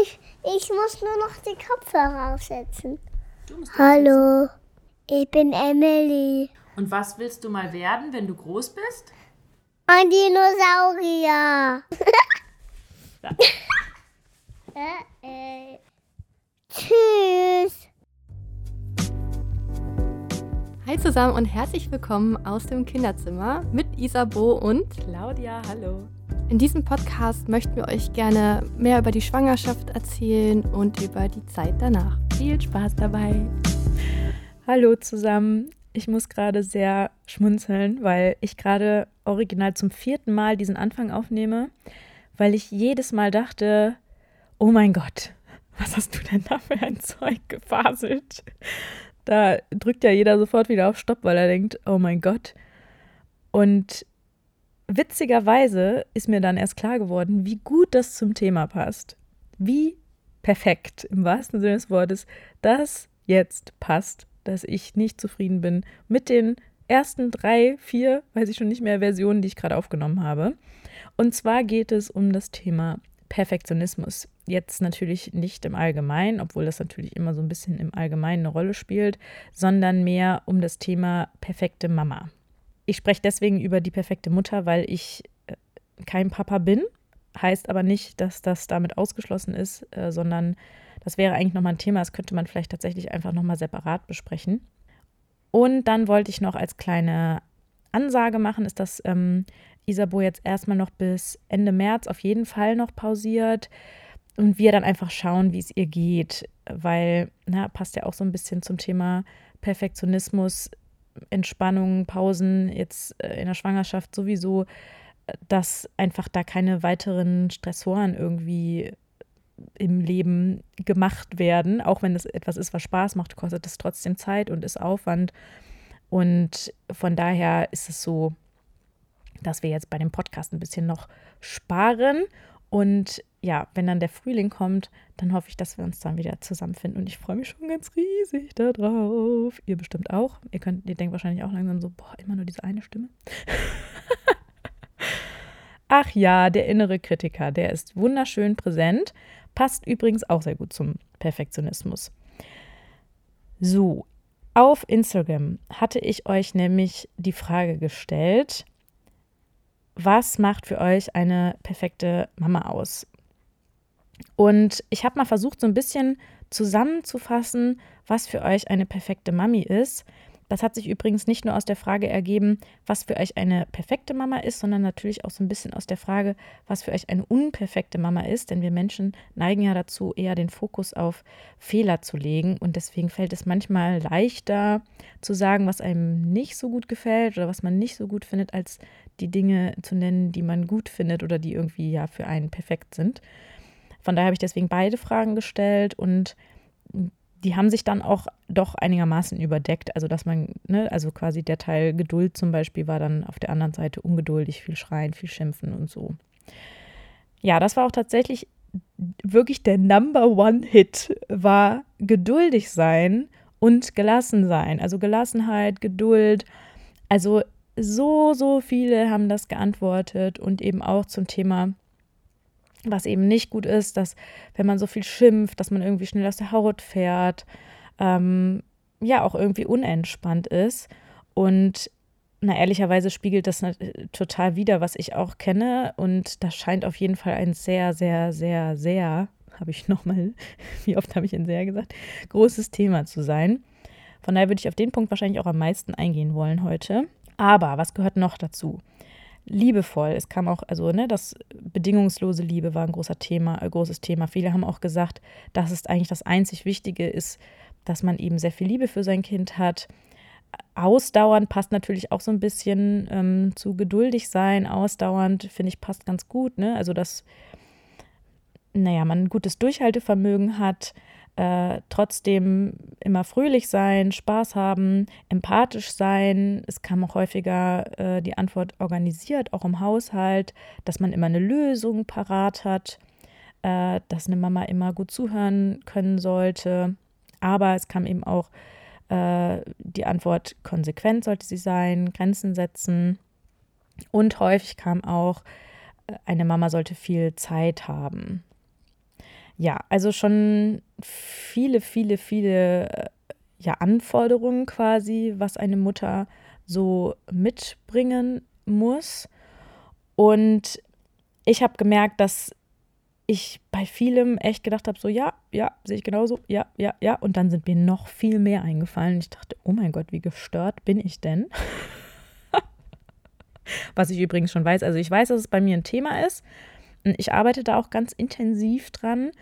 Ich, ich muss nur noch die Kopfhörer aufsetzen. Hallo, ich bin Emily. Und was willst du mal werden, wenn du groß bist? Ein Dinosaurier. äh, äh. Tschüss. Hi zusammen und herzlich willkommen aus dem Kinderzimmer mit Isabo und Claudia, hallo. In diesem Podcast möchten wir euch gerne mehr über die Schwangerschaft erzählen und über die Zeit danach. Viel Spaß dabei. Hallo zusammen. Ich muss gerade sehr schmunzeln, weil ich gerade original zum vierten Mal diesen Anfang aufnehme, weil ich jedes Mal dachte, oh mein Gott, was hast du denn da für ein Zeug gefaselt? Da drückt ja jeder sofort wieder auf Stopp, weil er denkt, oh mein Gott. Und witzigerweise ist mir dann erst klar geworden, wie gut das zum Thema passt. Wie perfekt im wahrsten Sinne des Wortes das jetzt passt, dass ich nicht zufrieden bin mit den ersten drei, vier, weiß ich schon nicht mehr, Versionen, die ich gerade aufgenommen habe. Und zwar geht es um das Thema Perfektionismus. Jetzt natürlich nicht im Allgemeinen, obwohl das natürlich immer so ein bisschen im Allgemeinen eine Rolle spielt, sondern mehr um das Thema perfekte Mama. Ich spreche deswegen über die perfekte Mutter, weil ich äh, kein Papa bin. Heißt aber nicht, dass das damit ausgeschlossen ist, äh, sondern das wäre eigentlich nochmal ein Thema, das könnte man vielleicht tatsächlich einfach nochmal separat besprechen. Und dann wollte ich noch als kleine Ansage machen, ist, dass ähm, Isabo jetzt erstmal noch bis Ende März auf jeden Fall noch pausiert und wir dann einfach schauen, wie es ihr geht, weil, na, passt ja auch so ein bisschen zum Thema Perfektionismus. Entspannung, Pausen jetzt äh, in der Schwangerschaft sowieso, dass einfach da keine weiteren Stressoren irgendwie im Leben gemacht werden. Auch wenn es etwas ist, was Spaß macht, kostet es trotzdem Zeit und ist Aufwand. Und von daher ist es so, dass wir jetzt bei dem Podcast ein bisschen noch sparen und ja, wenn dann der Frühling kommt, dann hoffe ich, dass wir uns dann wieder zusammenfinden. Und ich freue mich schon ganz riesig darauf. Ihr bestimmt auch. Ihr könnt, ihr denkt wahrscheinlich auch langsam so, boah, immer nur diese eine Stimme. Ach ja, der innere Kritiker, der ist wunderschön präsent. Passt übrigens auch sehr gut zum Perfektionismus. So, auf Instagram hatte ich euch nämlich die Frage gestellt, was macht für euch eine perfekte Mama aus? Und ich habe mal versucht, so ein bisschen zusammenzufassen, was für euch eine perfekte Mami ist. Das hat sich übrigens nicht nur aus der Frage ergeben, was für euch eine perfekte Mama ist, sondern natürlich auch so ein bisschen aus der Frage, was für euch eine unperfekte Mama ist. Denn wir Menschen neigen ja dazu, eher den Fokus auf Fehler zu legen. Und deswegen fällt es manchmal leichter zu sagen, was einem nicht so gut gefällt oder was man nicht so gut findet, als die Dinge zu nennen, die man gut findet oder die irgendwie ja für einen perfekt sind. Von daher habe ich deswegen beide Fragen gestellt und die haben sich dann auch doch einigermaßen überdeckt. Also, dass man, ne, also quasi der Teil Geduld zum Beispiel war dann auf der anderen Seite ungeduldig, viel schreien, viel schimpfen und so. Ja, das war auch tatsächlich wirklich der Number One Hit, war geduldig sein und gelassen sein. Also Gelassenheit, Geduld. Also so, so viele haben das geantwortet und eben auch zum Thema, was eben nicht gut ist, dass wenn man so viel schimpft, dass man irgendwie schnell aus der Haut fährt, ähm, ja, auch irgendwie unentspannt ist. Und na, ehrlicherweise spiegelt das total wider, was ich auch kenne. Und das scheint auf jeden Fall ein sehr, sehr, sehr, sehr, habe ich nochmal, wie oft habe ich in sehr gesagt, großes Thema zu sein. Von daher würde ich auf den Punkt wahrscheinlich auch am meisten eingehen wollen heute. Aber was gehört noch dazu? Liebevoll. Es kam auch, also, ne, das bedingungslose Liebe war ein großer Thema, ein großes Thema. Viele haben auch gesagt, dass es eigentlich das einzig Wichtige ist, dass man eben sehr viel Liebe für sein Kind hat. Ausdauernd passt natürlich auch so ein bisschen ähm, zu geduldig sein. Ausdauernd, finde ich, passt ganz gut. Ne? Also, dass, naja, man ein gutes Durchhaltevermögen hat, äh, trotzdem immer fröhlich sein, Spaß haben, empathisch sein. Es kam auch häufiger äh, die Antwort organisiert, auch im Haushalt, dass man immer eine Lösung parat hat, äh, dass eine Mama immer gut zuhören können sollte. Aber es kam eben auch äh, die Antwort, konsequent sollte sie sein, Grenzen setzen. Und häufig kam auch, äh, eine Mama sollte viel Zeit haben. Ja, also schon viele, viele, viele äh, ja, Anforderungen quasi, was eine Mutter so mitbringen muss. Und ich habe gemerkt, dass ich bei vielem echt gedacht habe, so ja, ja, sehe ich genauso, ja, ja, ja. Und dann sind mir noch viel mehr eingefallen. Ich dachte, oh mein Gott, wie gestört bin ich denn? Was ich übrigens schon weiß. Also ich weiß, dass es bei mir ein Thema ist. Ich arbeite da auch ganz intensiv dran,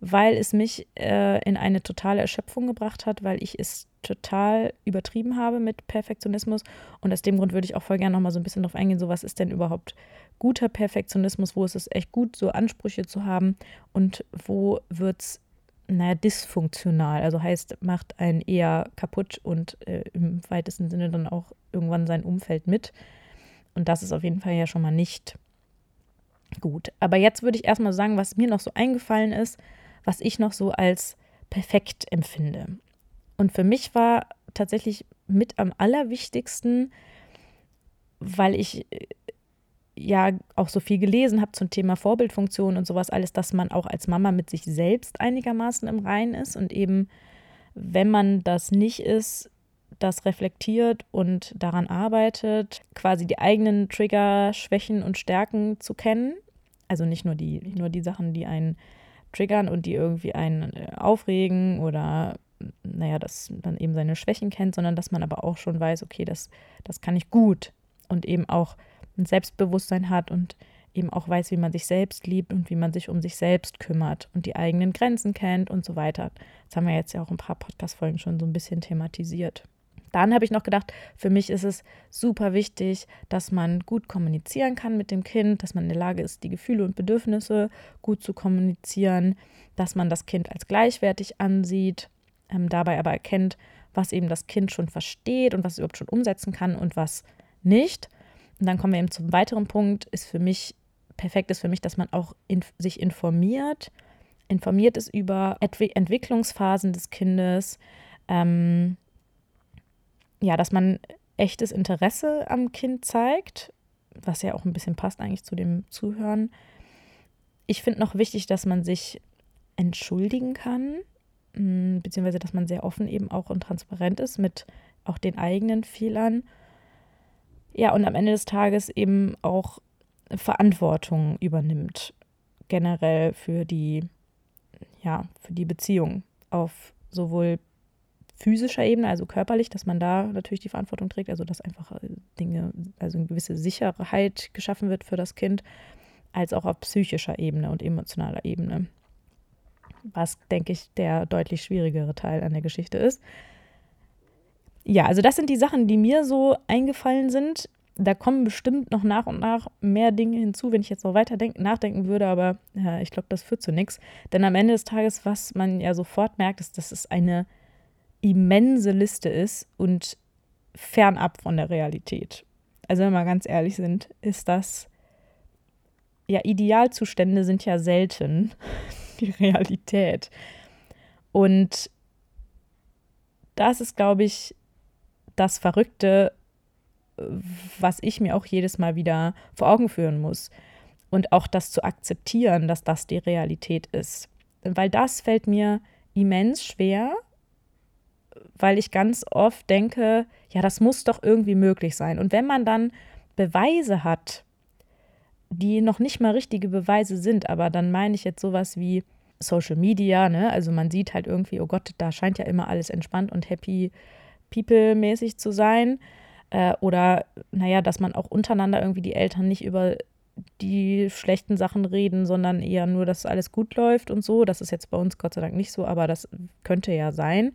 weil es mich äh, in eine totale Erschöpfung gebracht hat, weil ich es total übertrieben habe mit Perfektionismus. Und aus dem Grund würde ich auch voll gerne noch mal so ein bisschen drauf eingehen, so was ist denn überhaupt guter Perfektionismus, wo ist es echt gut, so Ansprüche zu haben und wo wird es, naja, dysfunktional, also heißt, macht einen eher kaputt und äh, im weitesten Sinne dann auch irgendwann sein Umfeld mit. Und das ist auf jeden Fall ja schon mal nicht gut. Aber jetzt würde ich erstmal sagen, was mir noch so eingefallen ist, was ich noch so als perfekt empfinde. Und für mich war tatsächlich mit am allerwichtigsten, weil ich äh, ja auch so viel gelesen habe zum Thema Vorbildfunktion und sowas alles, dass man auch als Mama mit sich selbst einigermaßen im Reinen ist und eben, wenn man das nicht ist, das reflektiert und daran arbeitet, quasi die eigenen Trigger, Schwächen und Stärken zu kennen. Also nicht nur die, nicht nur die Sachen, die einen triggern und die irgendwie einen äh, aufregen oder naja, dass man eben seine Schwächen kennt, sondern dass man aber auch schon weiß, okay, das, das kann ich gut und eben auch ein Selbstbewusstsein hat und eben auch weiß, wie man sich selbst liebt und wie man sich um sich selbst kümmert und die eigenen Grenzen kennt und so weiter. Das haben wir jetzt ja auch ein paar Podcast-Folgen schon so ein bisschen thematisiert. Dann habe ich noch gedacht, für mich ist es super wichtig, dass man gut kommunizieren kann mit dem Kind, dass man in der Lage ist, die Gefühle und Bedürfnisse gut zu kommunizieren, dass man das Kind als gleichwertig ansieht, ähm, dabei aber erkennt, was eben das Kind schon versteht und was es überhaupt schon umsetzen kann und was nicht. Und dann kommen wir eben zum weiteren Punkt, ist für mich, perfekt ist für mich, dass man auch in, sich informiert, informiert ist über Entwi Entwicklungsphasen des Kindes, ähm, ja, dass man echtes Interesse am Kind zeigt, was ja auch ein bisschen passt eigentlich zu dem Zuhören. Ich finde noch wichtig, dass man sich entschuldigen kann, Mm, beziehungsweise dass man sehr offen eben auch und transparent ist mit auch den eigenen Fehlern. Ja, und am Ende des Tages eben auch Verantwortung übernimmt, generell für die, ja, für die Beziehung auf sowohl physischer Ebene, also körperlich, dass man da natürlich die Verantwortung trägt, also dass einfach äh, Dinge, also eine gewisse Sicherheit geschaffen wird für das Kind, als auch auf psychischer Ebene und emotionaler Ebene was, denke ich, der deutlich schwierigere Teil an der Geschichte ist. Ja, also das sind die Sachen, die mir so eingefallen sind. Da kommen bestimmt noch nach und nach mehr Dinge hinzu, wenn ich jetzt noch weiter nachdenken würde, aber ja, ich glaube, das führt zu nichts. Denn am Ende des Tages, was man ja sofort merkt, ist, dass es eine immense Liste ist und fernab von der Realität. Also wenn wir mal ganz ehrlich sind, ist das ja Idealzustände sind ja selten die Realität. Und das ist, glaube ich, das Verrückte, was ich mir auch jedes Mal wieder vor Augen führen muss. Und auch das zu akzeptieren, dass das die Realität ist. Weil das fällt mir immens schwer, weil ich ganz oft denke, ja, das muss doch irgendwie möglich sein. Und wenn man dann Beweise hat, die noch nicht mal richtige Beweise sind, aber dann meine ich jetzt sowas wie Social Media, ne? Also man sieht halt irgendwie, oh Gott, da scheint ja immer alles entspannt und happy people-mäßig zu sein. Äh, oder, naja, dass man auch untereinander irgendwie die Eltern nicht über die schlechten Sachen reden, sondern eher nur, dass alles gut läuft und so. Das ist jetzt bei uns Gott sei Dank nicht so, aber das könnte ja sein,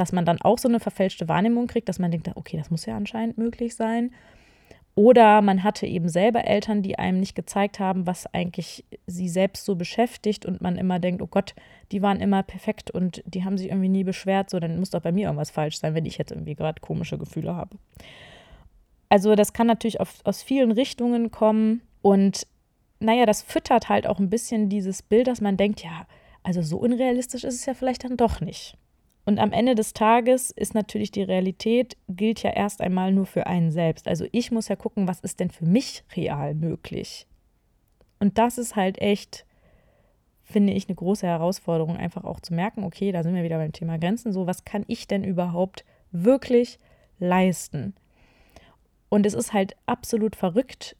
dass man dann auch so eine verfälschte Wahrnehmung kriegt, dass man denkt, okay, das muss ja anscheinend möglich sein. Oder man hatte eben selber Eltern, die einem nicht gezeigt haben, was eigentlich sie selbst so beschäftigt und man immer denkt, oh Gott, die waren immer perfekt und die haben sich irgendwie nie beschwert, so dann muss doch bei mir irgendwas falsch sein, wenn ich jetzt irgendwie gerade komische Gefühle habe. Also das kann natürlich auf, aus vielen Richtungen kommen und naja, das füttert halt auch ein bisschen dieses Bild, dass man denkt, ja, also so unrealistisch ist es ja vielleicht dann doch nicht. Und am Ende des Tages ist natürlich die Realität, gilt ja erst einmal nur für einen selbst. Also ich muss ja gucken, was ist denn für mich real möglich. Und das ist halt echt finde ich eine große Herausforderung, einfach auch zu merken, okay, da sind wir wieder beim Thema Grenzen, so was kann ich denn überhaupt wirklich leisten? Und es ist halt absolut verrückt.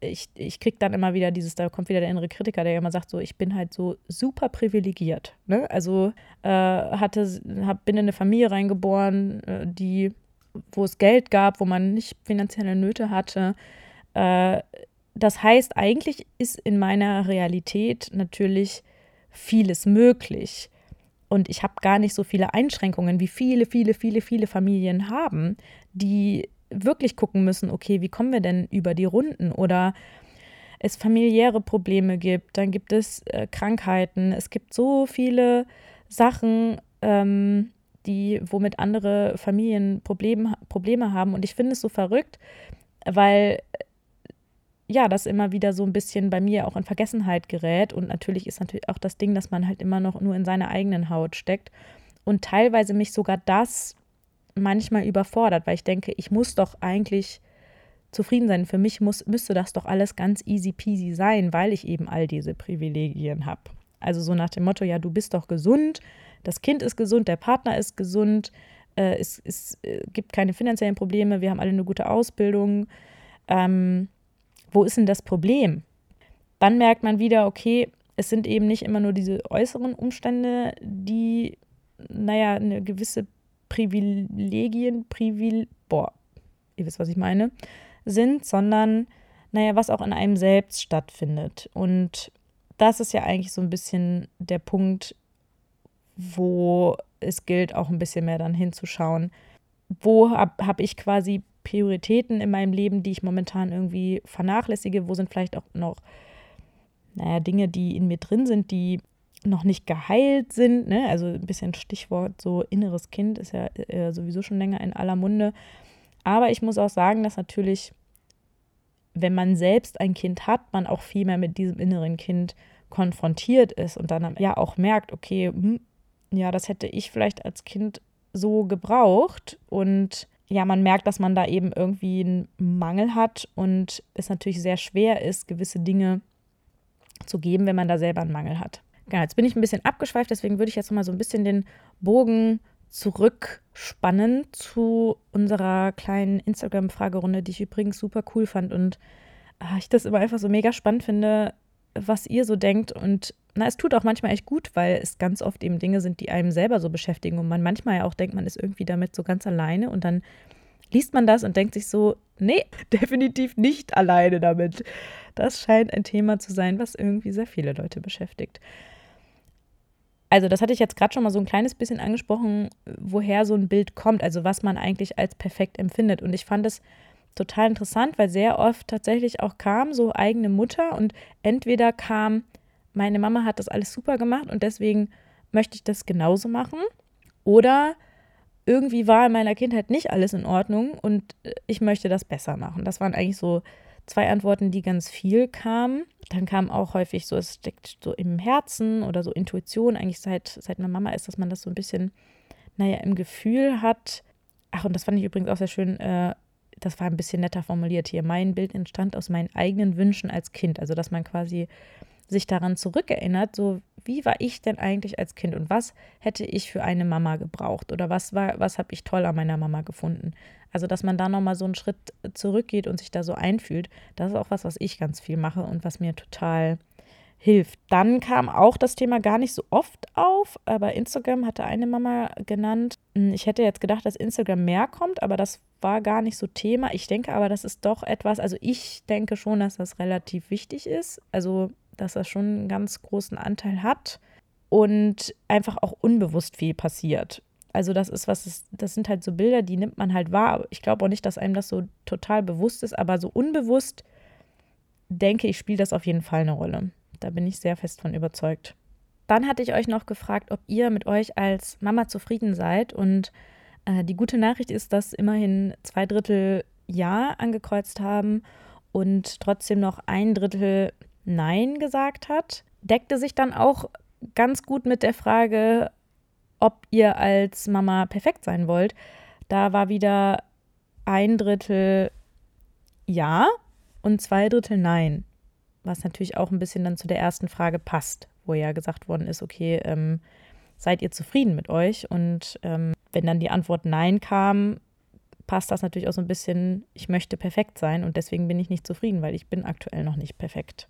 Ich, ich kriege dann immer wieder dieses, da kommt wieder der innere Kritiker, der immer sagt, so, ich bin halt so super privilegiert. Ne? Also äh, hatte, hab, bin in eine Familie reingeboren, äh, die, wo es Geld gab, wo man nicht finanzielle Nöte hatte. Äh, das heißt, eigentlich ist in meiner Realität natürlich vieles möglich. Und ich habe gar nicht so viele Einschränkungen, wie viele, viele, viele, viele Familien haben, die wirklich gucken müssen, okay, wie kommen wir denn über die Runden? Oder es familiäre Probleme gibt, dann gibt es äh, Krankheiten, es gibt so viele Sachen, ähm, die, womit andere Familien Problem, Probleme haben. Und ich finde es so verrückt, weil ja, das immer wieder so ein bisschen bei mir auch in Vergessenheit gerät. Und natürlich ist natürlich auch das Ding, dass man halt immer noch nur in seiner eigenen Haut steckt. Und teilweise mich sogar das manchmal überfordert, weil ich denke, ich muss doch eigentlich zufrieden sein. Für mich muss, müsste das doch alles ganz easy peasy sein, weil ich eben all diese Privilegien habe. Also so nach dem Motto, ja, du bist doch gesund, das Kind ist gesund, der Partner ist gesund, äh, es, es äh, gibt keine finanziellen Probleme, wir haben alle eine gute Ausbildung. Ähm, wo ist denn das Problem? Dann merkt man wieder, okay, es sind eben nicht immer nur diese äußeren Umstände, die, naja, eine gewisse Privilegien, Privil, boah, ihr wisst, was ich meine, sind, sondern, naja, was auch in einem selbst stattfindet. Und das ist ja eigentlich so ein bisschen der Punkt, wo es gilt, auch ein bisschen mehr dann hinzuschauen. Wo habe hab ich quasi Prioritäten in meinem Leben, die ich momentan irgendwie vernachlässige? Wo sind vielleicht auch noch, naja, Dinge, die in mir drin sind, die noch nicht geheilt sind? Ne? Also ein bisschen Stichwort so inneres Kind ist ja äh, sowieso schon länger in aller Munde. Aber ich muss auch sagen, dass natürlich, wenn man selbst ein Kind hat, man auch viel mehr mit diesem inneren Kind konfrontiert ist und dann ja auch merkt, okay, hm, ja, das hätte ich vielleicht als Kind so gebraucht und ja, man merkt, dass man da eben irgendwie einen Mangel hat und es natürlich sehr schwer ist, gewisse Dinge zu geben, wenn man da selber einen Mangel hat. Genau, jetzt bin ich ein bisschen abgeschweift, deswegen würde ich jetzt mal so ein bisschen den Bogen zurückspannen zu unserer kleinen Instagram-Fragerunde, die ich übrigens super cool fand und ah, ich das immer einfach so mega spannend finde, was ihr so denkt und na, es tut auch manchmal echt gut, weil es ganz oft eben Dinge sind, die einem selber so beschäftigen und man manchmal ja auch denkt, man ist irgendwie damit so ganz alleine und dann liest man das und denkt sich so, nee, definitiv nicht alleine damit. Das scheint ein Thema zu sein, was irgendwie sehr viele Leute beschäftigt. Also, das hatte ich jetzt gerade schon mal so ein kleines bisschen angesprochen, woher so ein Bild kommt, also was man eigentlich als perfekt empfindet. Und ich fand es total interessant, weil sehr oft tatsächlich auch kam so eigene Mutter und entweder kam, meine Mama hat das alles super gemacht und deswegen möchte ich das genauso machen. Oder irgendwie war in meiner Kindheit nicht alles in Ordnung und äh, ich möchte das besser machen. Das waren eigentlich so zwei Antworten, die ganz viel kamen. Dann kam auch häufig so, es steckt so im Herzen oder so Intuition, eigentlich seit, seit meiner Mama ist, dass man das so ein bisschen, naja, im Gefühl hat. Ach, und das fand ich übrigens auch sehr schön, äh, das war ein bisschen netter formuliert hier. Mein Bild entstand aus meinen eigenen Wünschen als Kind. Also, dass man quasi sich daran zurückerinnert, so wie war ich denn eigentlich als Kind und was hätte ich für eine Mama gebraucht oder was war, was habe ich toll an meiner Mama gefunden. Also, dass man da nochmal so einen Schritt zurückgeht und sich da so einfühlt, das ist auch was, was ich ganz viel mache und was mir total hilft. Dann kam auch das Thema gar nicht so oft auf, aber Instagram hatte eine Mama genannt. Hm, ich hätte jetzt gedacht, dass Instagram mehr kommt, aber das war gar nicht so Thema. Ich denke aber, das ist doch etwas, also ich denke schon, dass das relativ wichtig ist. Also dass er schon einen ganz großen Anteil hat und einfach auch unbewusst viel passiert. Also das ist was, ist, das sind halt so Bilder, die nimmt man halt wahr. Ich glaube auch nicht, dass einem das so total bewusst ist, aber so unbewusst denke ich, spielt das auf jeden Fall eine Rolle. Da bin ich sehr fest von überzeugt. Dann hatte ich euch noch gefragt, ob ihr mit euch als Mama zufrieden seid. Und äh, die gute Nachricht ist, dass immerhin zwei Drittel Ja angekreuzt haben und trotzdem noch ein Drittel Nein gesagt hat, deckte sich dann auch ganz gut mit der Frage, ob ihr als Mama perfekt sein wollt. Da war wieder ein Drittel Ja und zwei Drittel Nein. Was natürlich auch ein bisschen dann zu der ersten Frage passt, wo ja gesagt worden ist, okay, ähm, seid ihr zufrieden mit euch? Und ähm, wenn dann die Antwort Nein kam, passt das natürlich auch so ein bisschen, ich möchte perfekt sein und deswegen bin ich nicht zufrieden, weil ich bin aktuell noch nicht perfekt.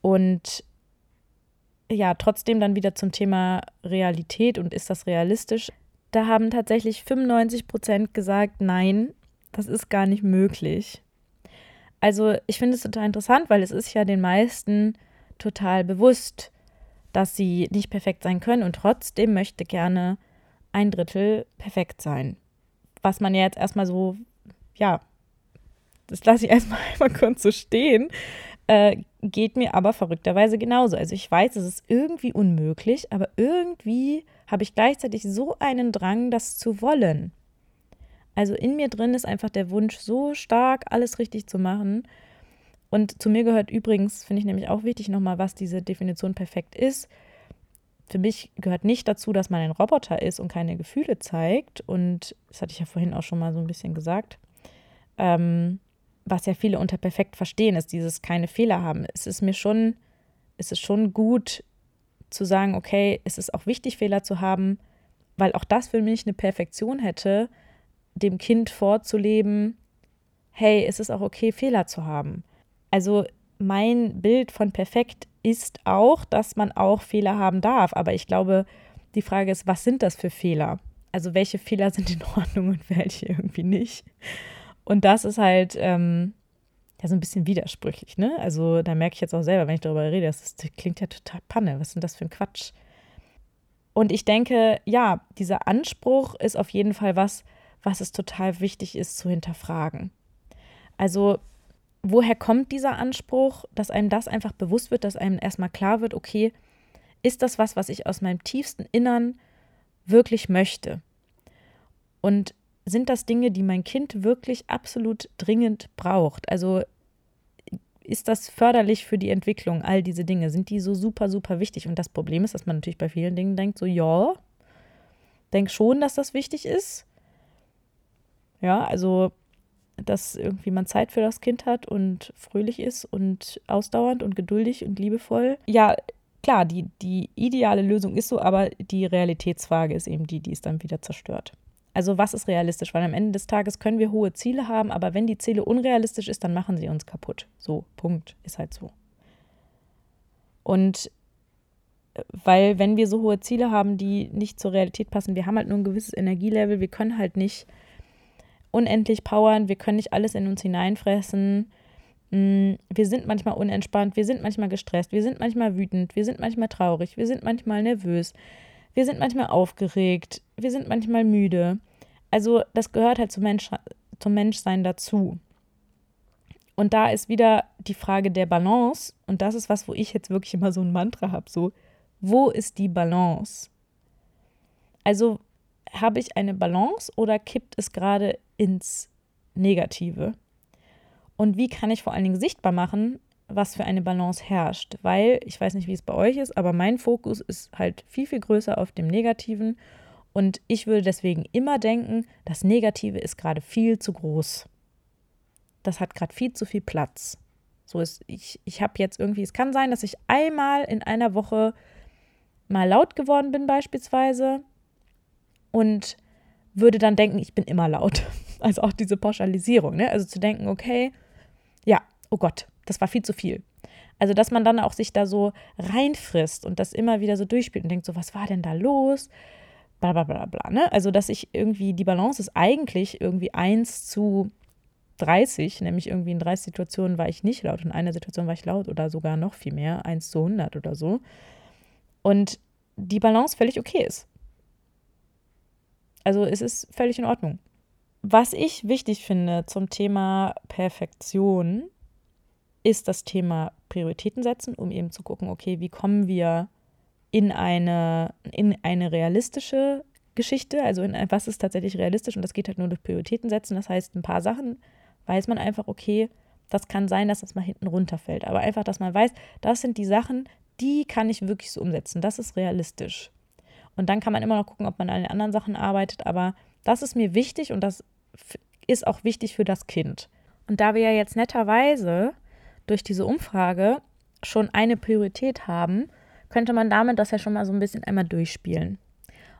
Und ja, trotzdem dann wieder zum Thema Realität und ist das realistisch? Da haben tatsächlich 95 Prozent gesagt, nein, das ist gar nicht möglich. Also ich finde es total interessant, weil es ist ja den meisten total bewusst, dass sie nicht perfekt sein können und trotzdem möchte gerne ein Drittel perfekt sein. Was man ja jetzt erstmal so, ja, das lasse ich erstmal einmal kurz so stehen, äh, geht mir aber verrückterweise genauso. Also ich weiß, es ist irgendwie unmöglich, aber irgendwie habe ich gleichzeitig so einen Drang, das zu wollen. Also in mir drin ist einfach der Wunsch so stark, alles richtig zu machen. Und zu mir gehört übrigens, finde ich nämlich auch wichtig nochmal, was diese Definition perfekt ist. Für mich gehört nicht dazu, dass man ein Roboter ist und keine Gefühle zeigt. Und das hatte ich ja vorhin auch schon mal so ein bisschen gesagt. Ähm, was ja viele unter perfekt verstehen, ist dieses keine Fehler haben. Es ist mir schon, es ist schon gut zu sagen, okay, es ist auch wichtig, Fehler zu haben, weil auch das für mich eine Perfektion hätte, dem Kind vorzuleben, hey, es ist auch okay, Fehler zu haben. Also mein Bild von perfekt ist auch, dass man auch Fehler haben darf. Aber ich glaube, die Frage ist, was sind das für Fehler? Also welche Fehler sind in Ordnung und welche irgendwie nicht? Und das ist halt ähm, ja so ein bisschen widersprüchlich, ne? Also da merke ich jetzt auch selber, wenn ich darüber rede, das, ist, das klingt ja total Panne. Was denn das für ein Quatsch? Und ich denke, ja, dieser Anspruch ist auf jeden Fall was, was es total wichtig ist zu hinterfragen. Also, woher kommt dieser Anspruch, dass einem das einfach bewusst wird, dass einem erstmal klar wird, okay, ist das was, was ich aus meinem tiefsten Innern wirklich möchte? Und sind das Dinge, die mein Kind wirklich absolut dringend braucht? Also ist das förderlich für die Entwicklung, all diese Dinge? Sind die so super, super wichtig? Und das Problem ist, dass man natürlich bei vielen Dingen denkt, so ja, denk schon, dass das wichtig ist. Ja, also dass irgendwie man Zeit für das Kind hat und fröhlich ist und ausdauernd und geduldig und liebevoll. Ja, klar, die, die ideale Lösung ist so, aber die Realitätsfrage ist eben die, die es dann wieder zerstört. Also was ist realistisch? Weil am Ende des Tages können wir hohe Ziele haben, aber wenn die Ziele unrealistisch ist, dann machen sie uns kaputt. So, Punkt. Ist halt so. Und äh, weil wenn wir so hohe Ziele haben, die nicht zur Realität passen, wir haben halt nur ein gewisses Energielevel, wir können halt nicht unendlich powern, wir können nicht alles in uns hineinfressen. Mm, wir sind manchmal unentspannt, wir sind manchmal gestresst, wir sind manchmal wütend, wir sind manchmal traurig, wir sind manchmal nervös, wir sind manchmal aufgeregt, wir sind manchmal müde. Also das gehört halt zum, Mensch, zum Menschsein dazu. Und da ist wieder die Frage der Balance. Und das ist was, wo ich jetzt wirklich immer so ein Mantra habe. So, wo ist die Balance? Also habe ich eine Balance oder kippt es gerade ins Negative? Und wie kann ich vor allen Dingen sichtbar machen, was für eine Balance herrscht. Weil, ich weiß nicht, wie es bei euch ist, aber mein Fokus ist halt viel, viel größer auf dem Negativen. Und ich würde deswegen immer denken, das Negative ist gerade viel zu groß. Das hat gerade viel zu viel Platz. So ist, ich, ich habe jetzt irgendwie, es kann sein, dass ich einmal in einer Woche mal laut geworden bin, beispielsweise, und würde dann denken, ich bin immer laut. Also auch diese Pauschalisierung, ne? Also zu denken, okay, ja, oh Gott, das war viel zu viel. Also, dass man dann auch sich da so reinfrisst und das immer wieder so durchspielt und denkt, so, was war denn da los? Bla bla bla bla. Ne? Also, dass ich irgendwie, die Balance ist eigentlich irgendwie 1 zu 30, nämlich irgendwie in 30 Situationen war ich nicht laut in einer Situation war ich laut oder sogar noch viel mehr, 1 zu 100 oder so. Und die Balance völlig okay ist. Also es ist völlig in Ordnung. Was ich wichtig finde zum Thema Perfektion, ist das Thema Prioritäten setzen, um eben zu gucken, okay, wie kommen wir in eine, in eine realistische Geschichte, also in was ist tatsächlich realistisch und das geht halt nur durch Prioritäten setzen. Das heißt, ein paar Sachen weiß man einfach, okay, das kann sein, dass das mal hinten runterfällt. Aber einfach, dass man weiß, das sind die Sachen, die kann ich wirklich so umsetzen. Das ist realistisch. Und dann kann man immer noch gucken, ob man an den anderen Sachen arbeitet. Aber das ist mir wichtig und das ist auch wichtig für das Kind. Und da wir ja jetzt netterweise durch diese Umfrage schon eine Priorität haben, könnte man damit das ja schon mal so ein bisschen einmal durchspielen.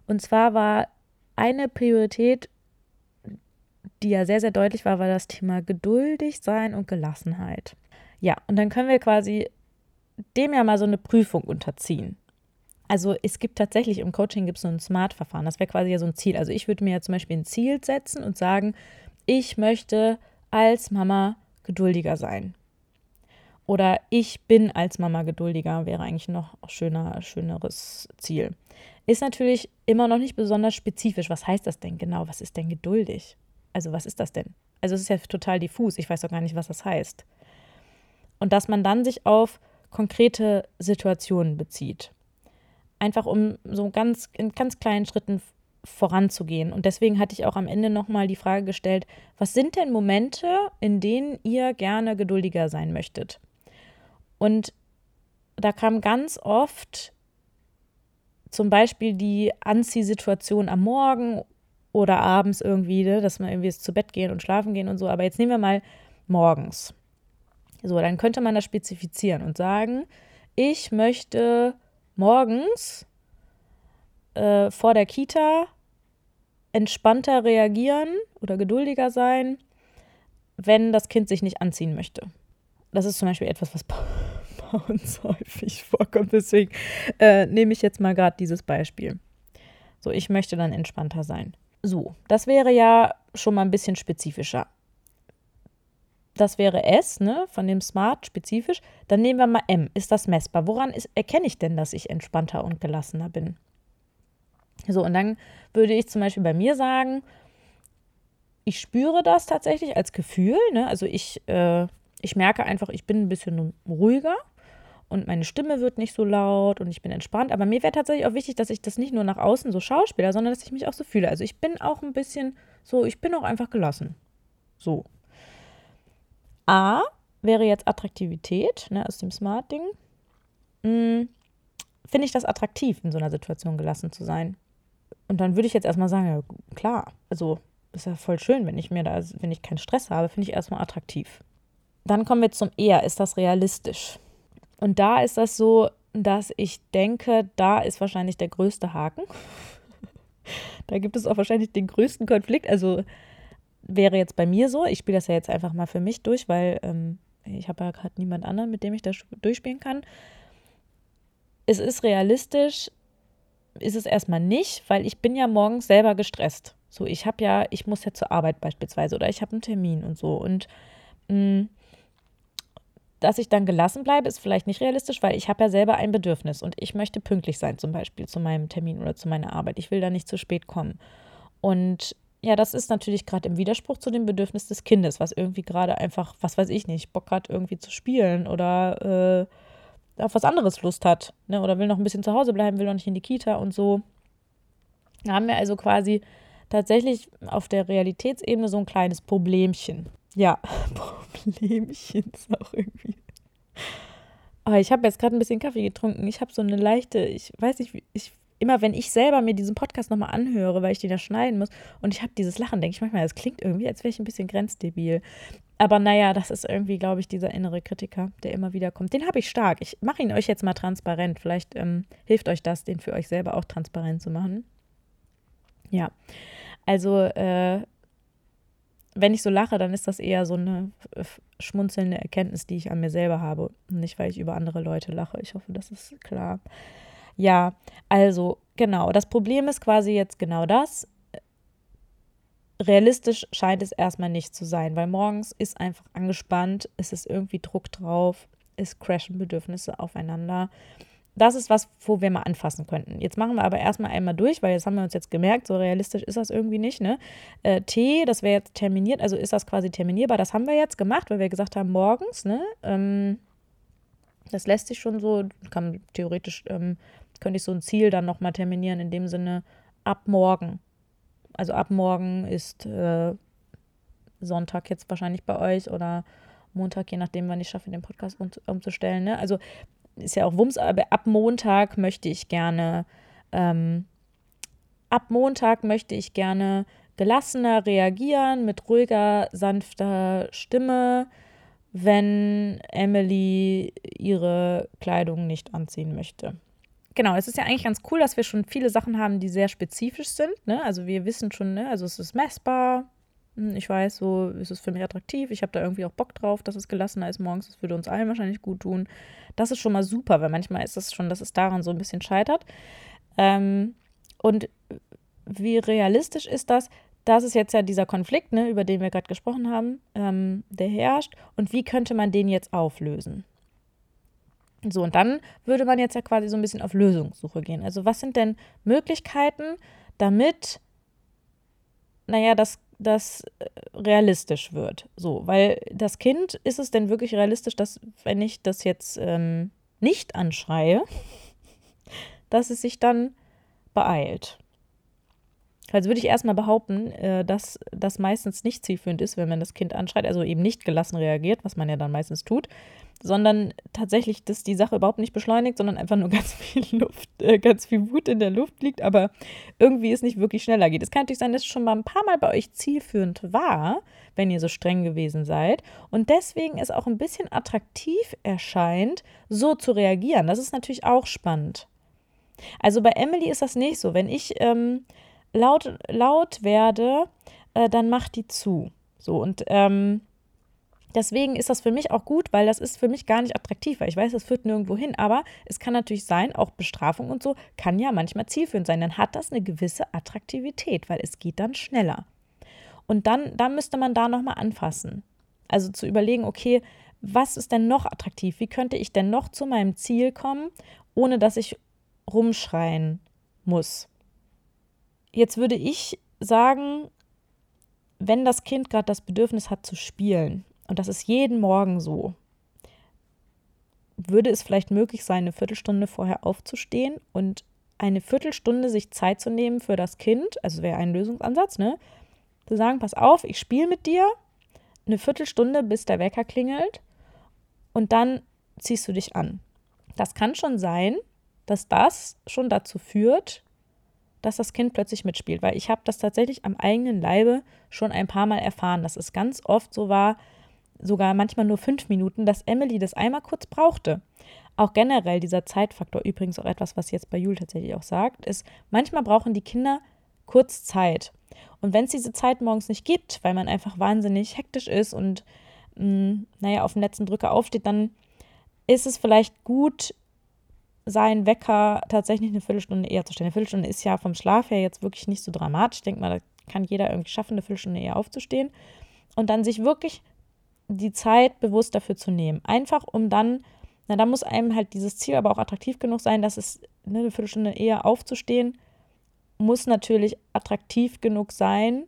Und zwar war eine Priorität, die ja sehr, sehr deutlich war, war das Thema geduldig sein und Gelassenheit. Ja, und dann können wir quasi dem ja mal so eine Prüfung unterziehen. Also es gibt tatsächlich im Coaching gibt es so ein Smart-Verfahren. Das wäre quasi ja so ein Ziel. Also ich würde mir ja zum Beispiel ein Ziel setzen und sagen, ich möchte als Mama geduldiger sein. Oder ich bin als Mama geduldiger, wäre eigentlich noch schöner, schöneres Ziel. Ist natürlich immer noch nicht besonders spezifisch. Was heißt das denn genau? Was ist denn geduldig? Also, was ist das denn? Also, es ist ja total diffus. Ich weiß auch gar nicht, was das heißt. Und dass man dann sich auf konkrete Situationen bezieht. Einfach um so ganz in ganz kleinen Schritten voranzugehen. Und deswegen hatte ich auch am Ende nochmal die Frage gestellt, was sind denn Momente, in denen ihr gerne geduldiger sein möchtet? Und da kam ganz oft zum Beispiel die Anziehsituation am Morgen oder abends irgendwie, ne, dass man irgendwie zu Bett gehen und schlafen gehen und so. Aber jetzt nehmen wir mal morgens. So, dann könnte man das spezifizieren und sagen, ich möchte morgens äh, vor der Kita entspannter reagieren oder geduldiger sein, wenn das Kind sich nicht anziehen möchte. Das ist zum Beispiel etwas, was bei uns häufig vorkommt. Deswegen äh, nehme ich jetzt mal gerade dieses Beispiel. So, ich möchte dann entspannter sein. So, das wäre ja schon mal ein bisschen spezifischer. Das wäre S, ne, von dem Smart spezifisch. Dann nehmen wir mal M. Ist das messbar? Woran ist, erkenne ich denn, dass ich entspannter und gelassener bin? So, und dann würde ich zum Beispiel bei mir sagen, ich spüre das tatsächlich als Gefühl. Ne? Also ich, äh, ich merke einfach, ich bin ein bisschen ruhiger und meine Stimme wird nicht so laut und ich bin entspannt. Aber mir wäre tatsächlich auch wichtig, dass ich das nicht nur nach außen so schauspiele, sondern dass ich mich auch so fühle. Also ich bin auch ein bisschen so, ich bin auch einfach gelassen. So. A wäre jetzt Attraktivität, ne, aus dem Smart-Ding. Hm, Finde ich das attraktiv, in so einer Situation gelassen zu sein? Und dann würde ich jetzt erstmal sagen, ja, klar, also ist ja voll schön, wenn ich mir da, wenn ich keinen Stress habe, finde ich erstmal attraktiv. Dann kommen wir zum eher, ist das realistisch? Und da ist das so, dass ich denke, da ist wahrscheinlich der größte Haken. da gibt es auch wahrscheinlich den größten Konflikt. Also wäre jetzt bei mir so, ich spiele das ja jetzt einfach mal für mich durch, weil ähm, ich habe ja gerade niemand anderen, mit dem ich das durchspielen kann. Es ist realistisch, ist es erstmal nicht, weil ich bin ja morgens selber gestresst. So, ich habe ja, ich muss ja zur Arbeit beispielsweise oder ich habe einen Termin und so. Und mh, mm, dass ich dann gelassen bleibe, ist vielleicht nicht realistisch, weil ich habe ja selber ein Bedürfnis und ich möchte pünktlich sein, zum Beispiel zu meinem Termin oder zu meiner Arbeit. Ich will da nicht zu spät kommen. Und ja, das ist natürlich gerade im Widerspruch zu dem Bedürfnis des Kindes, was irgendwie gerade einfach, was weiß ich nicht, Bock hat, irgendwie zu spielen oder äh, auf was anderes Lust hat. Ne? Oder will noch ein bisschen zu Hause bleiben, will noch nicht in die Kita und so. Da haben wir also quasi tatsächlich auf der Realitätsebene so ein kleines Problemchen. Ja, Problemchen ist auch irgendwie. Aber ich habe jetzt gerade ein bisschen Kaffee getrunken. Ich habe so eine leichte, ich weiß nicht, ich, immer wenn ich selber mir diesen Podcast nochmal anhöre, weil ich den da schneiden muss und ich habe dieses Lachen, denke ich manchmal, das klingt irgendwie, als wäre ich ein bisschen grenzdebil. Aber naja, das ist irgendwie, glaube ich, dieser innere Kritiker, der immer wieder kommt. Den habe ich stark. Ich mache ihn euch jetzt mal transparent. Vielleicht ähm, hilft euch das, den für euch selber auch transparent zu machen. Ja, also äh, wenn ich so lache, dann ist das eher so eine schmunzelnde Erkenntnis, die ich an mir selber habe. Nicht, weil ich über andere Leute lache. Ich hoffe, das ist klar. Ja, also genau. Das Problem ist quasi jetzt genau das. Realistisch scheint es erstmal nicht zu sein, weil morgens ist einfach angespannt, es ist irgendwie Druck drauf, es crashen Bedürfnisse aufeinander das ist was, wo wir mal anfassen könnten. Jetzt machen wir aber erstmal einmal durch, weil jetzt haben wir uns jetzt gemerkt, so realistisch ist das irgendwie nicht. Ne? Äh, T, das wäre jetzt terminiert, also ist das quasi terminierbar. Das haben wir jetzt gemacht, weil wir gesagt haben, morgens, ne? Ähm, das lässt sich schon so, kann theoretisch, ähm, könnte ich so ein Ziel dann nochmal terminieren, in dem Sinne, ab morgen. Also ab morgen ist äh, Sonntag jetzt wahrscheinlich bei euch oder Montag, je nachdem, wann ich schaffe, den Podcast um, umzustellen. Ne? Also ist ja auch Wumms, aber ab Montag möchte ich gerne, ähm, ab Montag möchte ich gerne gelassener reagieren, mit ruhiger, sanfter Stimme, wenn Emily ihre Kleidung nicht anziehen möchte. Genau, es ist ja eigentlich ganz cool, dass wir schon viele Sachen haben, die sehr spezifisch sind. Ne? Also wir wissen schon, ne? also es ist messbar. Hm, ich weiß, so ist es für mich attraktiv. Ich habe da irgendwie auch Bock drauf, dass es gelassener ist morgens. Das würde uns allen wahrscheinlich gut tun. Das ist schon mal super, weil manchmal ist es schon, dass es daran so ein bisschen scheitert. Ähm, und wie realistisch ist das? Das ist jetzt ja dieser Konflikt, ne, über den wir gerade gesprochen haben, ähm, der herrscht. Und wie könnte man den jetzt auflösen? So, und dann würde man jetzt ja quasi so ein bisschen auf Lösungssuche gehen. Also, was sind denn Möglichkeiten, damit, naja, das, das äh, realistisch wird? So, weil das Kind, ist es denn wirklich realistisch, dass, wenn ich das jetzt ähm, nicht anschreie, dass es sich dann beeilt? Also würde ich erstmal behaupten, äh, dass das meistens nicht zielführend ist, wenn man das Kind anschreit, also eben nicht gelassen reagiert, was man ja dann meistens tut, sondern tatsächlich, dass die Sache überhaupt nicht beschleunigt, sondern einfach nur ganz viel Luft, äh, ganz viel Wut in der Luft liegt, aber irgendwie es nicht wirklich schneller geht. Es kann natürlich sein, dass es schon mal ein paar Mal bei euch zielführend war, wenn ihr so streng gewesen seid und deswegen es auch ein bisschen attraktiv erscheint, so zu reagieren. Das ist natürlich auch spannend. Also bei Emily ist das nicht so. Wenn ich ähm, laut, laut werde, äh, dann macht die zu. So und ähm, deswegen ist das für mich auch gut, weil das ist für mich gar nicht attraktiv, weil ich weiß, das führt nirgendwo hin. Aber es kann natürlich sein, auch Bestrafung und so kann ja manchmal zielführend sein. Dann hat das eine gewisse Attraktivität, weil es geht dann schneller. Und dann, dann müsste man da nochmal anfassen. Also zu überlegen, okay, was ist denn noch attraktiv? Wie könnte ich denn noch zu meinem Ziel kommen, ohne dass ich rumschreien muss? Jetzt würde ich sagen, wenn das Kind gerade das Bedürfnis hat zu spielen, und das ist jeden Morgen so, würde es vielleicht möglich sein, eine Viertelstunde vorher aufzustehen und eine Viertelstunde sich Zeit zu nehmen für das Kind, also wäre ein Lösungsansatz, ne? Zu sagen, pass auf, ich spiele mit dir eine Viertelstunde, bis der Wecker klingelt und dann ziehst du dich an. Das kann schon sein, dass das schon dazu führt, dass das Kind plötzlich mitspielt, weil ich habe das tatsächlich am eigenen Leibe schon ein paar Mal erfahren, dass es ganz oft so war, sogar manchmal nur fünf Minuten, dass Emily das einmal kurz brauchte. Auch generell dieser Zeitfaktor, übrigens auch etwas, was jetzt bei Jul tatsächlich auch sagt, ist, manchmal brauchen die Kinder kurz Zeit. Und wenn es diese Zeit morgens nicht gibt, weil man einfach wahnsinnig hektisch ist und, mh, mm, naja, auf dem letzten Drücker aufsteht, dann ist es vielleicht gut, seinen Wecker tatsächlich eine Viertelstunde eher zu stellen. Eine Viertelstunde ist ja vom Schlaf her jetzt wirklich nicht so dramatisch. Ich denke mal, da kann jeder irgendwie schaffen, eine Viertelstunde eher aufzustehen. Und dann sich wirklich die Zeit bewusst dafür zu nehmen. Einfach um dann, na, da muss einem halt dieses Ziel aber auch attraktiv genug sein, dass es ne, eine Viertelstunde eher aufzustehen, muss natürlich attraktiv genug sein,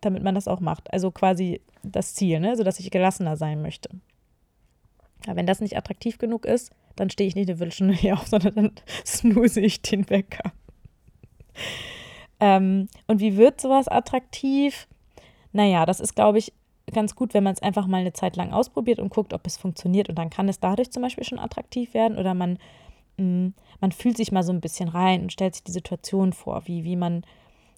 damit man das auch macht. Also quasi das Ziel, ne? sodass ich gelassener sein möchte. Aber wenn das nicht attraktiv genug ist, dann stehe ich nicht eine Viertelstunde hier auf, sondern dann snooze ich den Wecker. ähm, und wie wird sowas attraktiv? Naja, das ist, glaube ich, ganz gut, wenn man es einfach mal eine Zeit lang ausprobiert und guckt, ob es funktioniert. Und dann kann es dadurch zum Beispiel schon attraktiv werden oder man, mh, mm, man fühlt sich mal so ein bisschen rein und stellt sich die Situation vor, wie, wie man,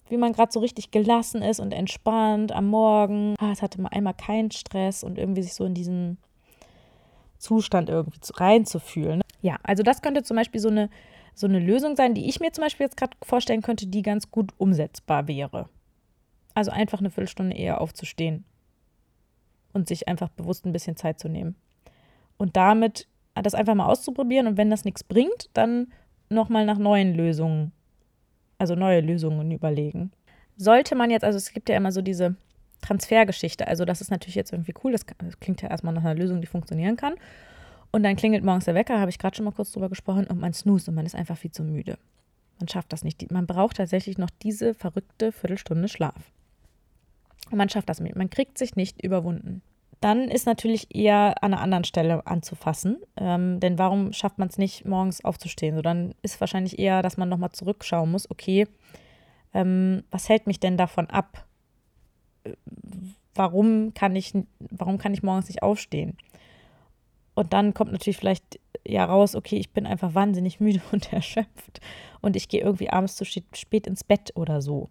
wie man gerade so richtig gelassen ist und entspannt am Morgen. Ah, es hatte mal einmal keinen Stress und irgendwie sich so in diesen Zustand irgendwie reinzufühlen. Ja, also das könnte zum Beispiel so eine, so eine Lösung sein, die ich mir zum Beispiel jetzt gerade vorstellen könnte, die ganz gut umsetzbar wäre. Also einfach eine Viertelstunde eher aufzustehen und sich einfach bewusst ein bisschen Zeit zu nehmen. Und damit das einfach mal auszuprobieren und wenn das nichts bringt, dann nochmal nach neuen Lösungen, also neue Lösungen überlegen. Sollte man jetzt, also es gibt ja immer so diese Transfergeschichte. Also das ist natürlich jetzt irgendwie cool. Das, klingt ja erstmal nach einer Lösung, die funktionieren kann. Und dann klingelt morgens der Wecker, habe ich gerade schon mal kurz drüber gesprochen, und man snoost und man ist einfach viel zu müde. Man schafft das nicht. Man braucht tatsächlich noch diese verrückte Viertelstunde Schlaf. Man schafft das nicht. Man kriegt sich nicht überwunden. Dann ist natürlich eher an einer anderen Stelle anzufassen. Ähm, denn warum schafft man es nicht, morgens aufzustehen? So, dann ist wahrscheinlich eher, dass man nochmal zurückschauen muss, okay, ähm, was hält mich denn davon ab, warum kann ich, warum kann ich morgens nicht aufstehen? Und dann kommt natürlich vielleicht ja raus, okay, ich bin einfach wahnsinnig müde und erschöpft und ich gehe irgendwie abends zu spät ins Bett oder so.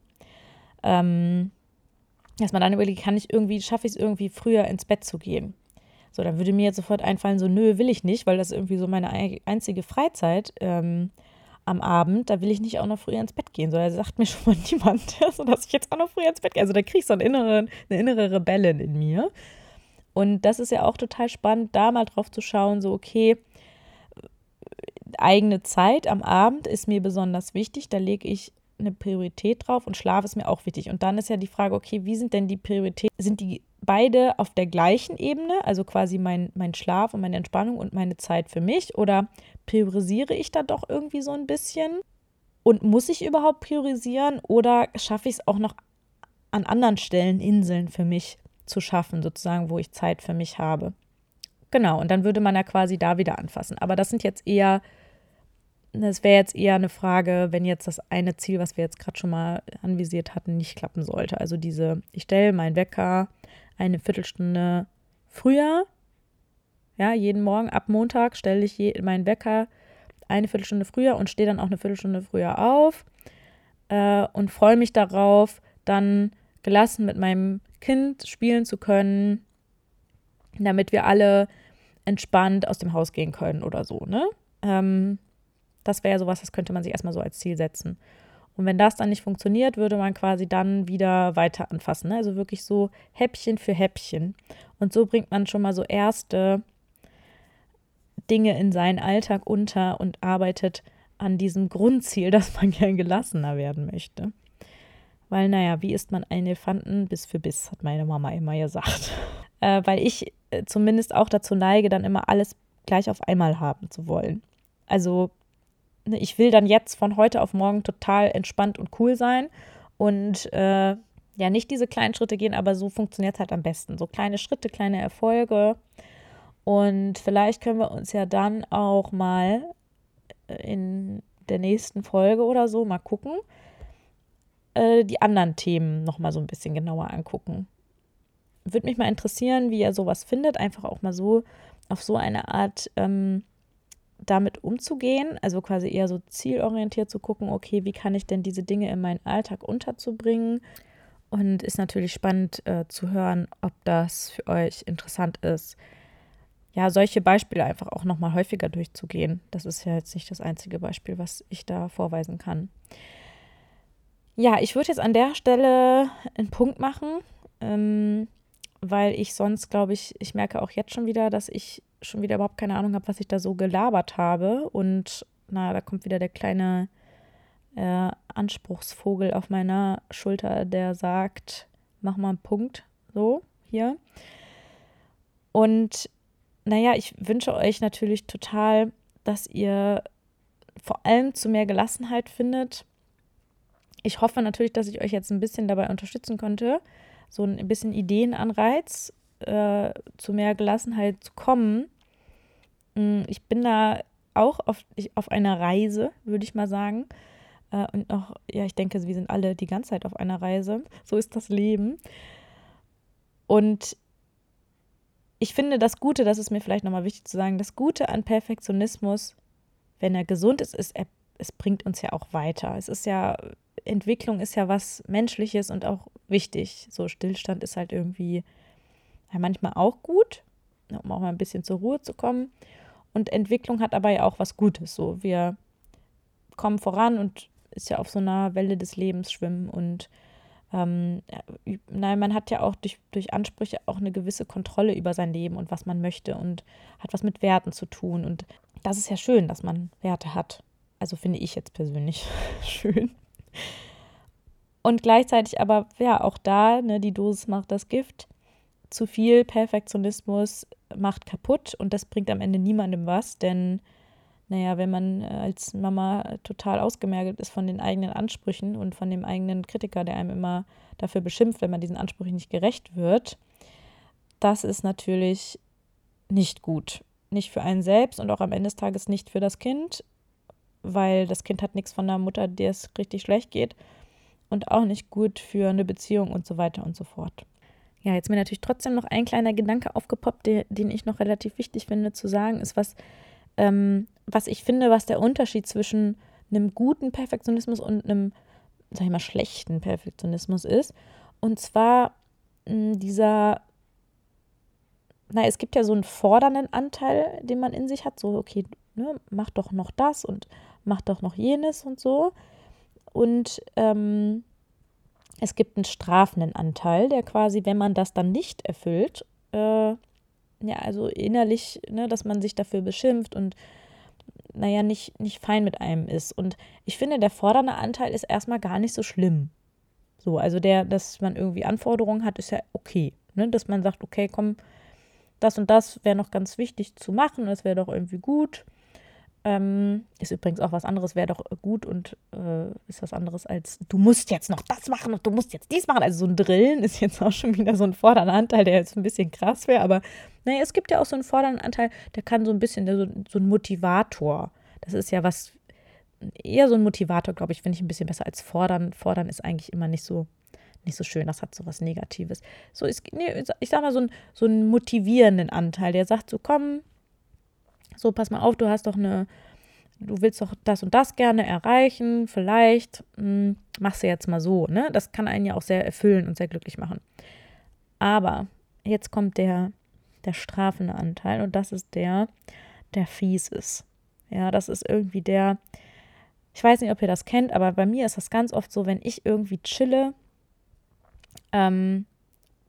Ähm, dass man dann überlegt, kann ich irgendwie, schaffe ich es irgendwie früher ins Bett zu gehen? So, dann würde mir jetzt sofort einfallen, so, nö, will ich nicht, weil das irgendwie so meine einzige Freizeit ähm, am Abend, da will ich nicht auch noch früher ins Bett gehen. So, da sagt mir schon mal niemand, so, dass ich jetzt auch noch früher ins Bett gehe. Also da kriege ich so eine innere, eine innere Rebellin in mir. Und das ist ja auch total spannend, da mal drauf zu schauen, so, okay, eigene Zeit am Abend ist mir besonders wichtig. Da lege ich eine Priorität drauf und Schlaf ist mir auch wichtig. Und dann ist ja die Frage, okay, wie sind denn die Prioritäten? Sind die beide auf der gleichen Ebene, also quasi mein, mein Schlaf und meine Entspannung und meine Zeit für mich? Oder priorisiere ich da doch irgendwie so ein bisschen? Und muss ich überhaupt priorisieren oder schaffe ich es auch noch an anderen Stellen Inseln für mich zu schaffen, sozusagen, wo ich Zeit für mich habe? Genau, und dann würde man ja quasi da wieder anfassen. Aber das sind jetzt eher das wäre jetzt eher eine Frage, wenn jetzt das eine Ziel, was wir jetzt gerade schon mal anvisiert hatten, nicht klappen sollte. Also diese, ich stelle meinen Wecker eine Viertelstunde früher. Ja, jeden Morgen ab Montag stelle ich je, meinen Wecker eine Viertelstunde früher und stehe dann auch eine Viertelstunde früher auf äh, und freue mich darauf, dann gelassen mit meinem Kind spielen zu können, damit wir alle entspannt aus dem Haus gehen können oder so, ne? Ähm, das wäre sowas, das könnte man sich erstmal so als Ziel setzen. Und wenn das dann nicht funktioniert, würde man quasi dann wieder weiter anfassen. Ne? Also wirklich so Häppchen für Häppchen. Und so bringt man schon mal so erste Dinge in seinen Alltag unter und arbeitet an diesem Grundziel, dass man gern gelassener werden möchte. Weil, naja, wie isst man einen Elefanten bis für Biss, hat meine Mama immer gesagt. Äh, weil ich äh, zumindest auch dazu neige, dann immer alles gleich auf einmal haben zu wollen. Also ich will dann jetzt von heute auf morgen total entspannt und cool sein und äh, ja, nicht diese kleinen Schritte gehen, aber so funktioniert es halt am besten. So kleine Schritte, kleine Erfolge. Und vielleicht können wir uns ja dann auch mal äh, in der nächsten Folge oder so mal gucken, äh, die anderen Themen nochmal so ein bisschen genauer angucken. Würde mich mal interessieren, wie ihr sowas findet. Einfach auch mal so auf so eine Art ähm, damit umzugehen, also quasi eher so zielorientiert zu gucken, okay, wie kann ich denn diese Dinge in meinen Alltag unterzubringen? Und ist natürlich spannend äh, zu hören, ob das für euch interessant ist, ja, solche Beispiele einfach auch nochmal häufiger durchzugehen. Das ist ja jetzt nicht das einzige Beispiel, was ich da vorweisen kann. Ja, ich würde jetzt an der Stelle einen Punkt machen, ähm, weil ich sonst, glaube ich, ich merke auch jetzt schon wieder, dass ich schon wieder überhaupt keine Ahnung habe, was ich da so gelabert habe. Und na, da kommt wieder der kleine äh, Anspruchsvogel auf meiner Schulter, der sagt, mach mal einen Punkt, so hier. Und naja, ich wünsche euch natürlich total, dass ihr vor allem zu mehr Gelassenheit findet. Ich hoffe natürlich, dass ich euch jetzt ein bisschen dabei unterstützen konnte, so ein bisschen Ideenanreiz äh, zu mehr Gelassenheit zu kommen. Mm, ich bin da auch auf, ich, auf einer Reise, würde ich mal sagen. Äh, und auch, ja, ich denke, wir sind alle die ganze Zeit auf einer Reise. So ist das Leben. Und ich finde das Gute, das ist mir vielleicht nochmal wichtig zu sagen, das Gute an Perfektionismus, wenn er gesund ist, ist, er, es bringt uns ja auch weiter. Es ist ja, Entwicklung ist ja was Menschliches und auch wichtig. So Stillstand ist halt irgendwie manchmal auch gut, um auch mal ein bisschen zur Ruhe zu kommen. Und Entwicklung hat aber ja auch was Gutes. So, wir kommen voran und ist ja auf so einer Welle des Lebens schwimmen und ähm, nein, man hat ja auch durch, durch Ansprüche auch eine gewisse Kontrolle über sein Leben und was man möchte und hat was mit Werten zu tun. Und das ist ja schön, dass man Werte hat. Also finde ich jetzt persönlich schön. Und gleichzeitig aber, ja, auch da, ne, die Dosis macht das Gift zu viel Perfektionismus macht kaputt und das bringt am Ende niemandem was, denn naja, wenn man äh, als Mama total ausgemergelt ist von den eigenen Ansprüchen und von dem eigenen Kritiker, der einem immer dafür beschimpft, wenn man diesen Ansprüchen nicht gerecht wird, das ist natürlich nicht gut. Nicht für einen selbst und auch am Ende des Tages nicht für das Kind, weil das Kind hat nichts von der Mutter, der es richtig schlecht geht und auch nicht gut für eine Beziehung und so weiter und so fort. Ja, jetzt mir natürlich trotzdem noch ein kleiner Gedanke aufgepoppt, den, den ich noch relativ wichtig finde zu sagen, ist, was, ähm, was ich finde, was der Unterschied zwischen einem guten Perfektionismus und einem, sag ich mal, schlechten Perfektionismus ist. Und zwar mh, hm, dieser na, es gibt ja so einen fordernden Anteil, den man in sich hat, so, okay, ne, mach doch noch das und mach doch noch jenes und so. Und ähm, es gibt einen strafenden Anteil, der quasi, wenn man das dann nicht erfüllt, äh, ja, also innerlich, ne, dass man sich dafür beschimpft und naja, nicht, nicht fein mit einem ist. Und ich finde, der fordernde Anteil ist erstmal gar nicht so schlimm. So, also der, dass man irgendwie Anforderungen hat, ist ja okay. Ne? Dass man sagt, okay, komm, das und das wäre noch ganz wichtig zu machen, das wäre doch irgendwie gut. Ähm, ist übrigens auch was anderes, wäre doch gut und äh, ist was anderes als du musst jetzt noch das machen und du musst jetzt dies machen. Also so ein Drillen ist jetzt auch schon wieder so ein fordernder Anteil, der jetzt ein bisschen krass wäre, aber naja, es gibt ja auch so einen fordernden Anteil, der kann so ein bisschen, so, so ein Motivator. Das ist ja was, eher so ein Motivator, glaube ich, finde ich ein bisschen besser als fordern. Fordern ist eigentlich immer nicht so, nicht so schön, das hat so was Negatives. So ist, nee, ich sag mal, so, ein, so einen motivierenden Anteil, der sagt so, komm, so, pass mal auf, du hast doch eine, du willst doch das und das gerne erreichen, vielleicht mh, hm, machst du jetzt mal so, ne? Das kann einen ja auch sehr erfüllen und sehr glücklich machen. Aber jetzt kommt der, der strafende Anteil und das ist der, der fies ist. Ja, das ist irgendwie der, ich weiß nicht, ob ihr das kennt, aber bei mir ist das ganz oft so, wenn ich irgendwie chille ähm,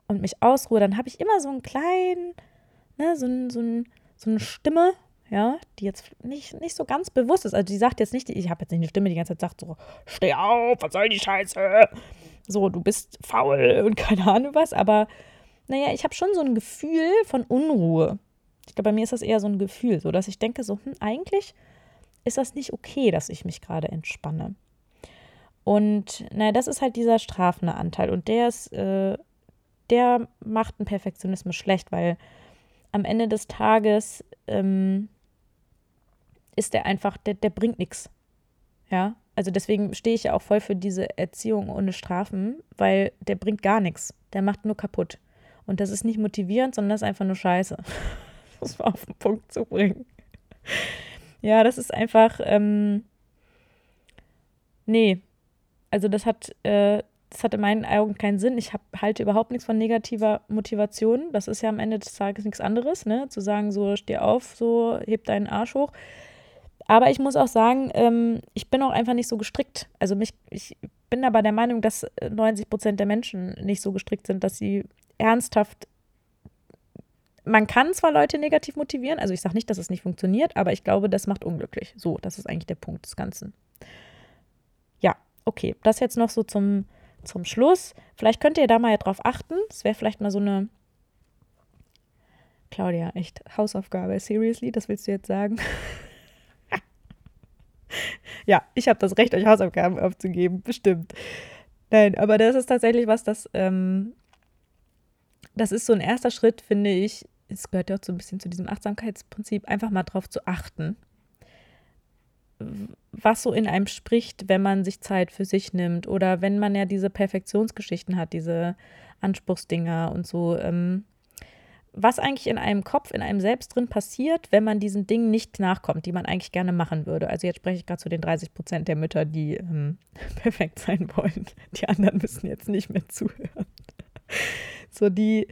und mich ausruhe, dann habe ich immer so einen kleinen, ne, so, so, so eine Stimme, ja, die jetzt nicht, nicht so ganz bewusst ist. Also die sagt jetzt nicht, ich habe jetzt nicht eine Stimme, die ganze Zeit sagt so, steh auf, was soll die Scheiße? So, du bist faul und keine Ahnung was, aber naja, ich habe schon so ein Gefühl von Unruhe. Ich glaube, bei mir ist das eher so ein Gefühl, so dass ich denke, so, hm, eigentlich ist das nicht okay, dass ich mich gerade entspanne. Und naja, das ist halt dieser strafende Anteil. Und der ist, äh, der macht einen Perfektionismus schlecht, weil am Ende des Tages ähm, ist der einfach, der, der bringt nichts. Ja, also deswegen stehe ich ja auch voll für diese Erziehung ohne Strafen, weil der bringt gar nichts. Der macht nur kaputt. Und das ist nicht motivierend, sondern das ist einfach nur Scheiße. das mal auf den Punkt zu bringen. Ja, das ist einfach, ähm, nee. Also das hat, äh, das hat in meinen Augen keinen Sinn. Ich hab, halte überhaupt nichts von negativer Motivation. Das ist ja am Ende des Tages nichts anderes, ne? Zu sagen, so steh auf, so heb deinen Arsch hoch. Aber ich muss auch sagen, ähm, ich bin auch einfach nicht so gestrickt. Also mich, ich bin aber der Meinung, dass 90 Prozent der Menschen nicht so gestrickt sind, dass sie ernsthaft. Man kann zwar Leute negativ motivieren, also ich sage nicht, dass es nicht funktioniert, aber ich glaube, das macht unglücklich. So, das ist eigentlich der Punkt des Ganzen. Ja, okay, das jetzt noch so zum, zum Schluss. Vielleicht könnt ihr da mal drauf achten. Es wäre vielleicht mal so eine. Claudia, echt Hausaufgabe. Seriously, das willst du jetzt sagen? ja, ich habe das Recht, euch Hausaufgaben aufzugeben, bestimmt. Nein, aber das ist tatsächlich was, das, ähm, das ist so ein erster Schritt, finde ich. Es gehört ja auch so ein bisschen zu diesem Achtsamkeitsprinzip, einfach mal drauf zu achten, was so in einem spricht, wenn man sich Zeit für sich nimmt oder wenn man ja diese Perfektionsgeschichten hat, diese Anspruchsdinger und so. Ähm, was eigentlich in einem Kopf, in einem selbst drin passiert, wenn man diesen Dingen nicht nachkommt, die man eigentlich gerne machen würde. Also jetzt spreche ich gerade zu den 30 Prozent der Mütter, die ähm, perfekt sein wollen. Die anderen müssen jetzt nicht mehr zuhören. So die,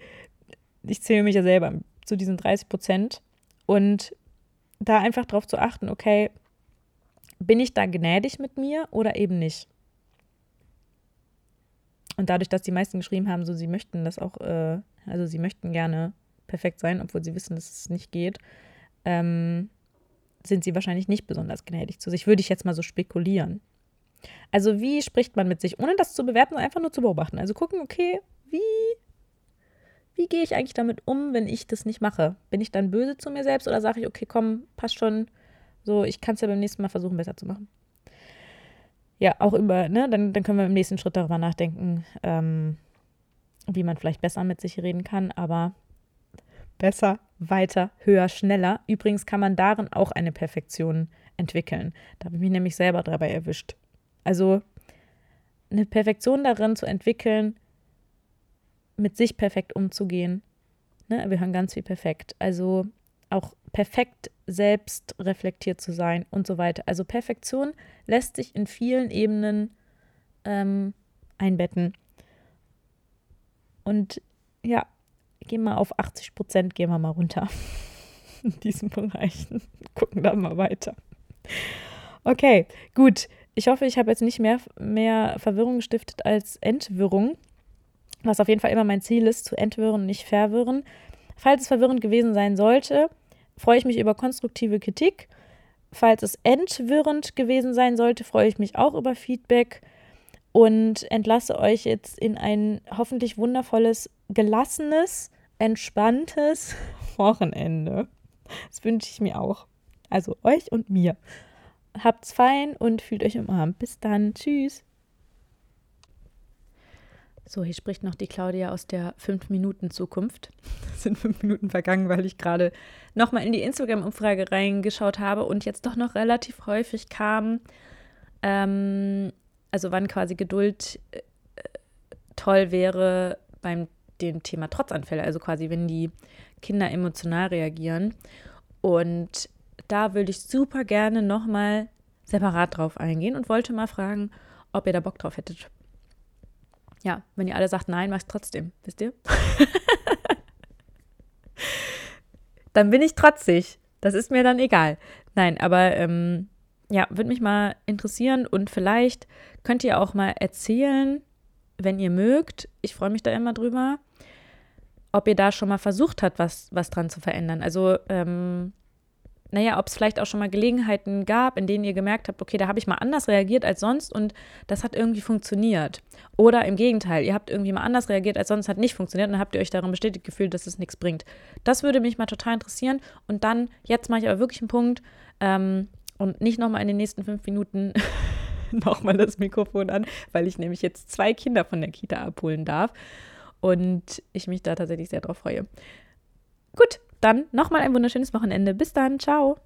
ich zähle mich ja selber zu diesen 30 Prozent und da einfach drauf zu achten, okay, bin ich da gnädig mit mir oder eben nicht? Und dadurch, dass die meisten geschrieben haben, so sie möchten das auch, äh, also sie möchten gerne perfekt sein, obwohl sie wissen, dass es nicht geht, ähm, sind sie wahrscheinlich nicht besonders gnädig zu sich. Würde ich jetzt mal so spekulieren. Also wie spricht man mit sich, ohne das zu bewerten, einfach nur zu beobachten. Also gucken, okay, wie, wie gehe ich eigentlich damit um, wenn ich das nicht mache? Bin ich dann böse zu mir selbst oder sage ich, okay, komm, passt schon, so, ich kann es ja beim nächsten Mal versuchen, besser zu machen. Ja, auch über, ne, dann, dann können wir im nächsten Schritt darüber nachdenken, ähm, wie man vielleicht besser mit sich reden kann, aber besser, weiter, höher, schneller. Übrigens kann man darin auch eine Perfektion entwickeln. Da habe ich mich nämlich selber dabei erwischt. Also eine Perfektion darin zu entwickeln, mit sich perfekt umzugehen. Ne? Wir hören ganz viel perfekt. Also auch perfekt selbst reflektiert zu sein und so weiter. Also Perfektion lässt sich in vielen Ebenen ähm, einbetten. Und ja, gehen mal auf 80 Prozent, gehen wir mal runter in diesen Bereichen. Gucken dann mal weiter. Okay, gut. Ich hoffe, ich habe jetzt nicht mehr, mehr Verwirrung gestiftet als Entwirrung, was auf jeden Fall immer mein Ziel ist, zu entwirren, nicht verwirren. Falls es verwirrend gewesen sein sollte, freue ich mich über konstruktive Kritik. Falls es entwirrend gewesen sein sollte, freue ich mich auch über Feedback und entlasse euch jetzt in ein hoffentlich wundervolles, gelassenes, entspanntes Wochenende. Das wünsche ich mir auch. Also euch und mir. Habt's fein und fühlt euch umarmt. Bis dann. Tschüss. So, hier spricht noch die Claudia aus der 5-Minuten-Zukunft. Es sind fünf Minuten vergangen, weil ich gerade nochmal in die Instagram-Umfrage reingeschaut habe und jetzt doch noch relativ häufig kam, ähm, also wann quasi Geduld äh, toll wäre beim dem Thema Trotzanfälle, also quasi wenn die Kinder emotional reagieren. Und da würde ich super gerne nochmal separat drauf eingehen und wollte mal fragen, ob ihr da Bock drauf hättet. Ja, wenn ihr alle sagt nein, mach ich trotzdem, wisst ihr? dann bin ich trotzig. Das ist mir dann egal. Nein, aber ähm, ja, würde mich mal interessieren und vielleicht könnt ihr auch mal erzählen, wenn ihr mögt. Ich freue mich da immer drüber, ob ihr da schon mal versucht habt, was, was dran zu verändern. Also ähm, naja, ob es vielleicht auch schon mal Gelegenheiten gab, in denen ihr gemerkt habt, okay, da habe ich mal anders reagiert als sonst und das hat irgendwie funktioniert. Oder im Gegenteil, ihr habt irgendwie mal anders reagiert als sonst, hat nicht funktioniert und dann habt ihr euch darin bestätigt gefühlt, dass es nichts bringt. Das würde mich mal total interessieren. Und dann, jetzt mache ich aber wirklich einen Punkt ähm, und nicht nochmal in den nächsten fünf Minuten nochmal das Mikrofon an, weil ich nämlich jetzt zwei Kinder von der Kita abholen darf und ich mich da tatsächlich sehr drauf freue. Gut, dann nochmal ein wunderschönes Wochenende. Bis dann. Ciao.